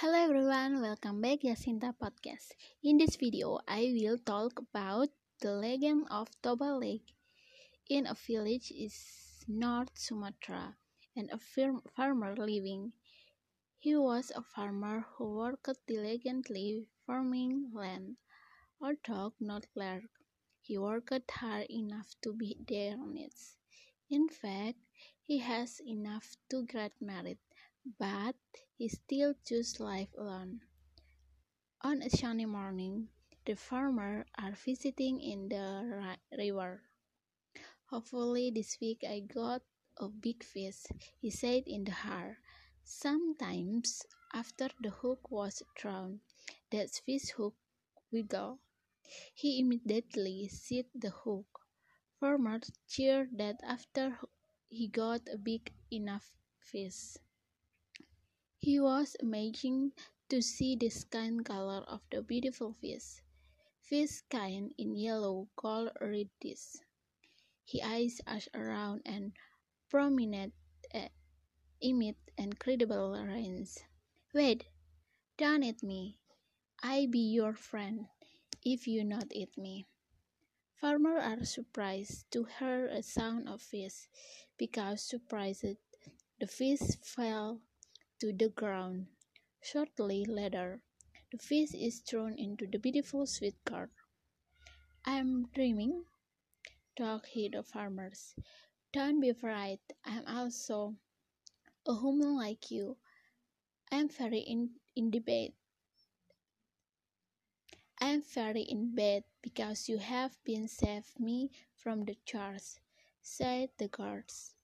Hello everyone, welcome back Jacinta Podcast. In this video, I will talk about the legend of Toba Lake in a village in North Sumatra and a farmer living. He was a farmer who worked diligently farming land, or although not clerk. He worked hard enough to meet their needs. In fact, he has enough to get married but he still chose life alone. On a sunny morning, the farmer are visiting in the river. Hopefully this week I got a big fish, he said in the heart. Sometimes, after the hook was thrown, that fish hook wiggled. He immediately set the hook. Farmer cheered that after he got a big enough fish. He was amazing to see the skin color of the beautiful fish. Fish skin in yellow gold reddish. His eyes are around and prominent uh, emit incredible rays. Wait, don't eat me. I be your friend if you not eat me. Farmers are surprised to hear a sound of fish, because surprised the fish fell to the ground. Shortly later, the fish is thrown into the beautiful sweet cart. I am dreaming, talk he the farmers. Don't be afraid, I am also a human like you. I am very in, in debate. I am very in bed because you have been saved me from the charge, said the guards.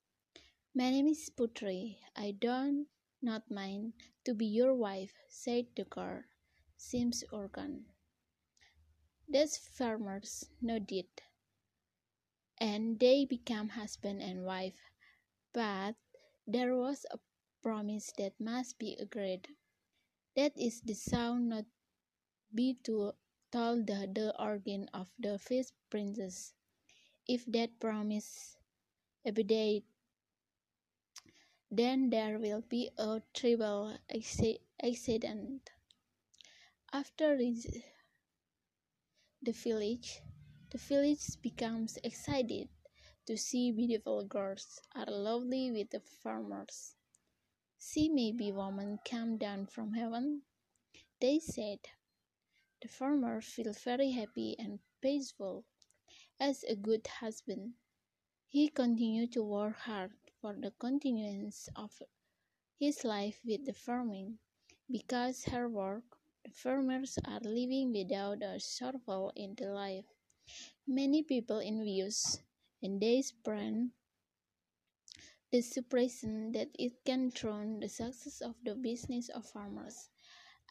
My name is Putri. I don't not mine, to be your wife, said the girl. Seems organ. These farmers nodded, and they became husband and wife. But there was a promise that must be agreed. That is the sound not be to told the, the organ of the fish princess. If that promise obeyed, then there will be a terrible accident. After the village, the village becomes excited to see beautiful girls are lovely with the farmers. See maybe woman come down from heaven, they said. The farmer feel very happy and peaceful. As a good husband, he continued to work hard for the continuance of his life with the farming. Because her work, the farmers are living without a shovel in the life. Many people in envious, and they spread the suppression that it can drown the success of the business of farmers.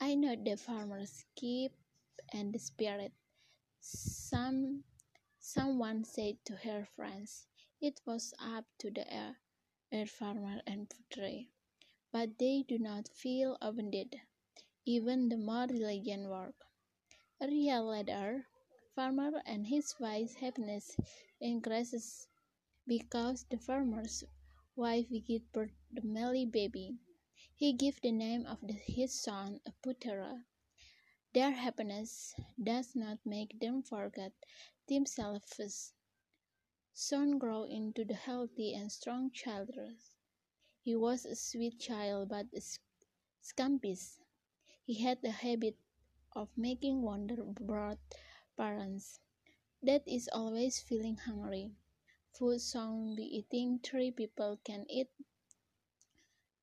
I know the farmers keep and the spirit. Some someone said to her friends, it was up to the air air farmer and Putri, but they do not feel abandoned, even the more diligent work. A year later, farmer and his wife's happiness increases because the farmer's wife gives birth the male baby. He gives the name of the, his son a Putera. Their happiness does not make them forget themselves soon grow into the healthy and strong child. He was a sweet child but scampish. He had the habit of making wonder brought parents. That is always feeling hungry. Food soon be eating three people can eat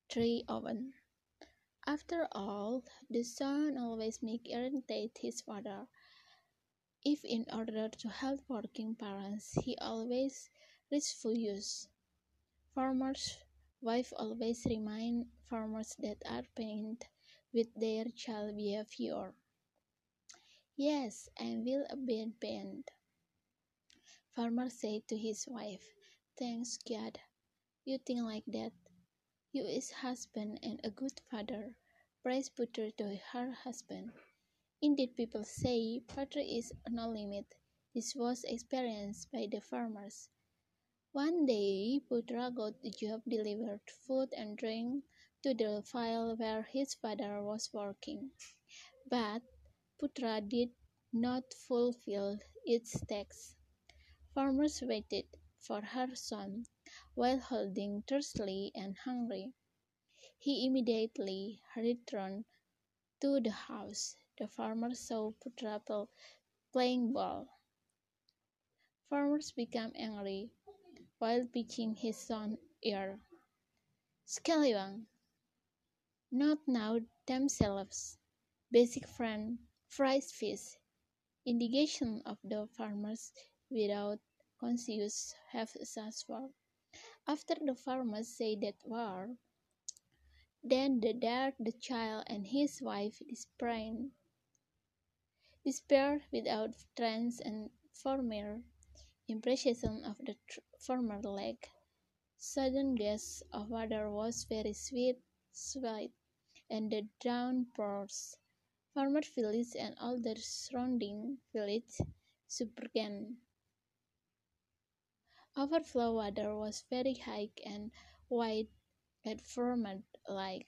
three oven. After all, the son always make irritate his father if in order to help working parents he always refused. Farmers' wife always remind farmers that are pained with their child behavior. Yes, I will be pained. Farmer said to his wife, Thanks God, you think like that. You is husband and a good father. Praise Putri to her husband. Indeed, people say poetry is no limit. This was experienced by the farmers. One day, Putra got the job delivered food and drink to the field where his father was working. But Putra did not fulfill its task. Farmers waited for her son while holding thirsty and hungry. He immediately returned to the house. The farmer saw Putra playing ball. Farmers became angry while pitching his son ear. Scallywag! Not now themselves. Basic friend, fries fish. Indication of the farmers without conscious have successful. After the farmers say that word, then the dad, the child, and his wife despaired, despair without trance and former impression of the former lake. Sudden gush of water was very sweet, sweet, and the downpours Farmer village and all the surrounding village submerged. Overflow water was very high and wide at formed lake.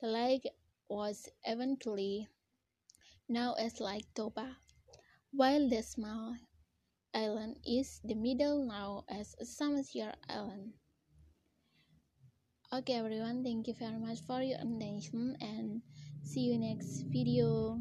The lake was eventually known as Lake Toba, while the small island is the middle now as Samosir Island. Okay everyone, thank you very much for your attention and see you next video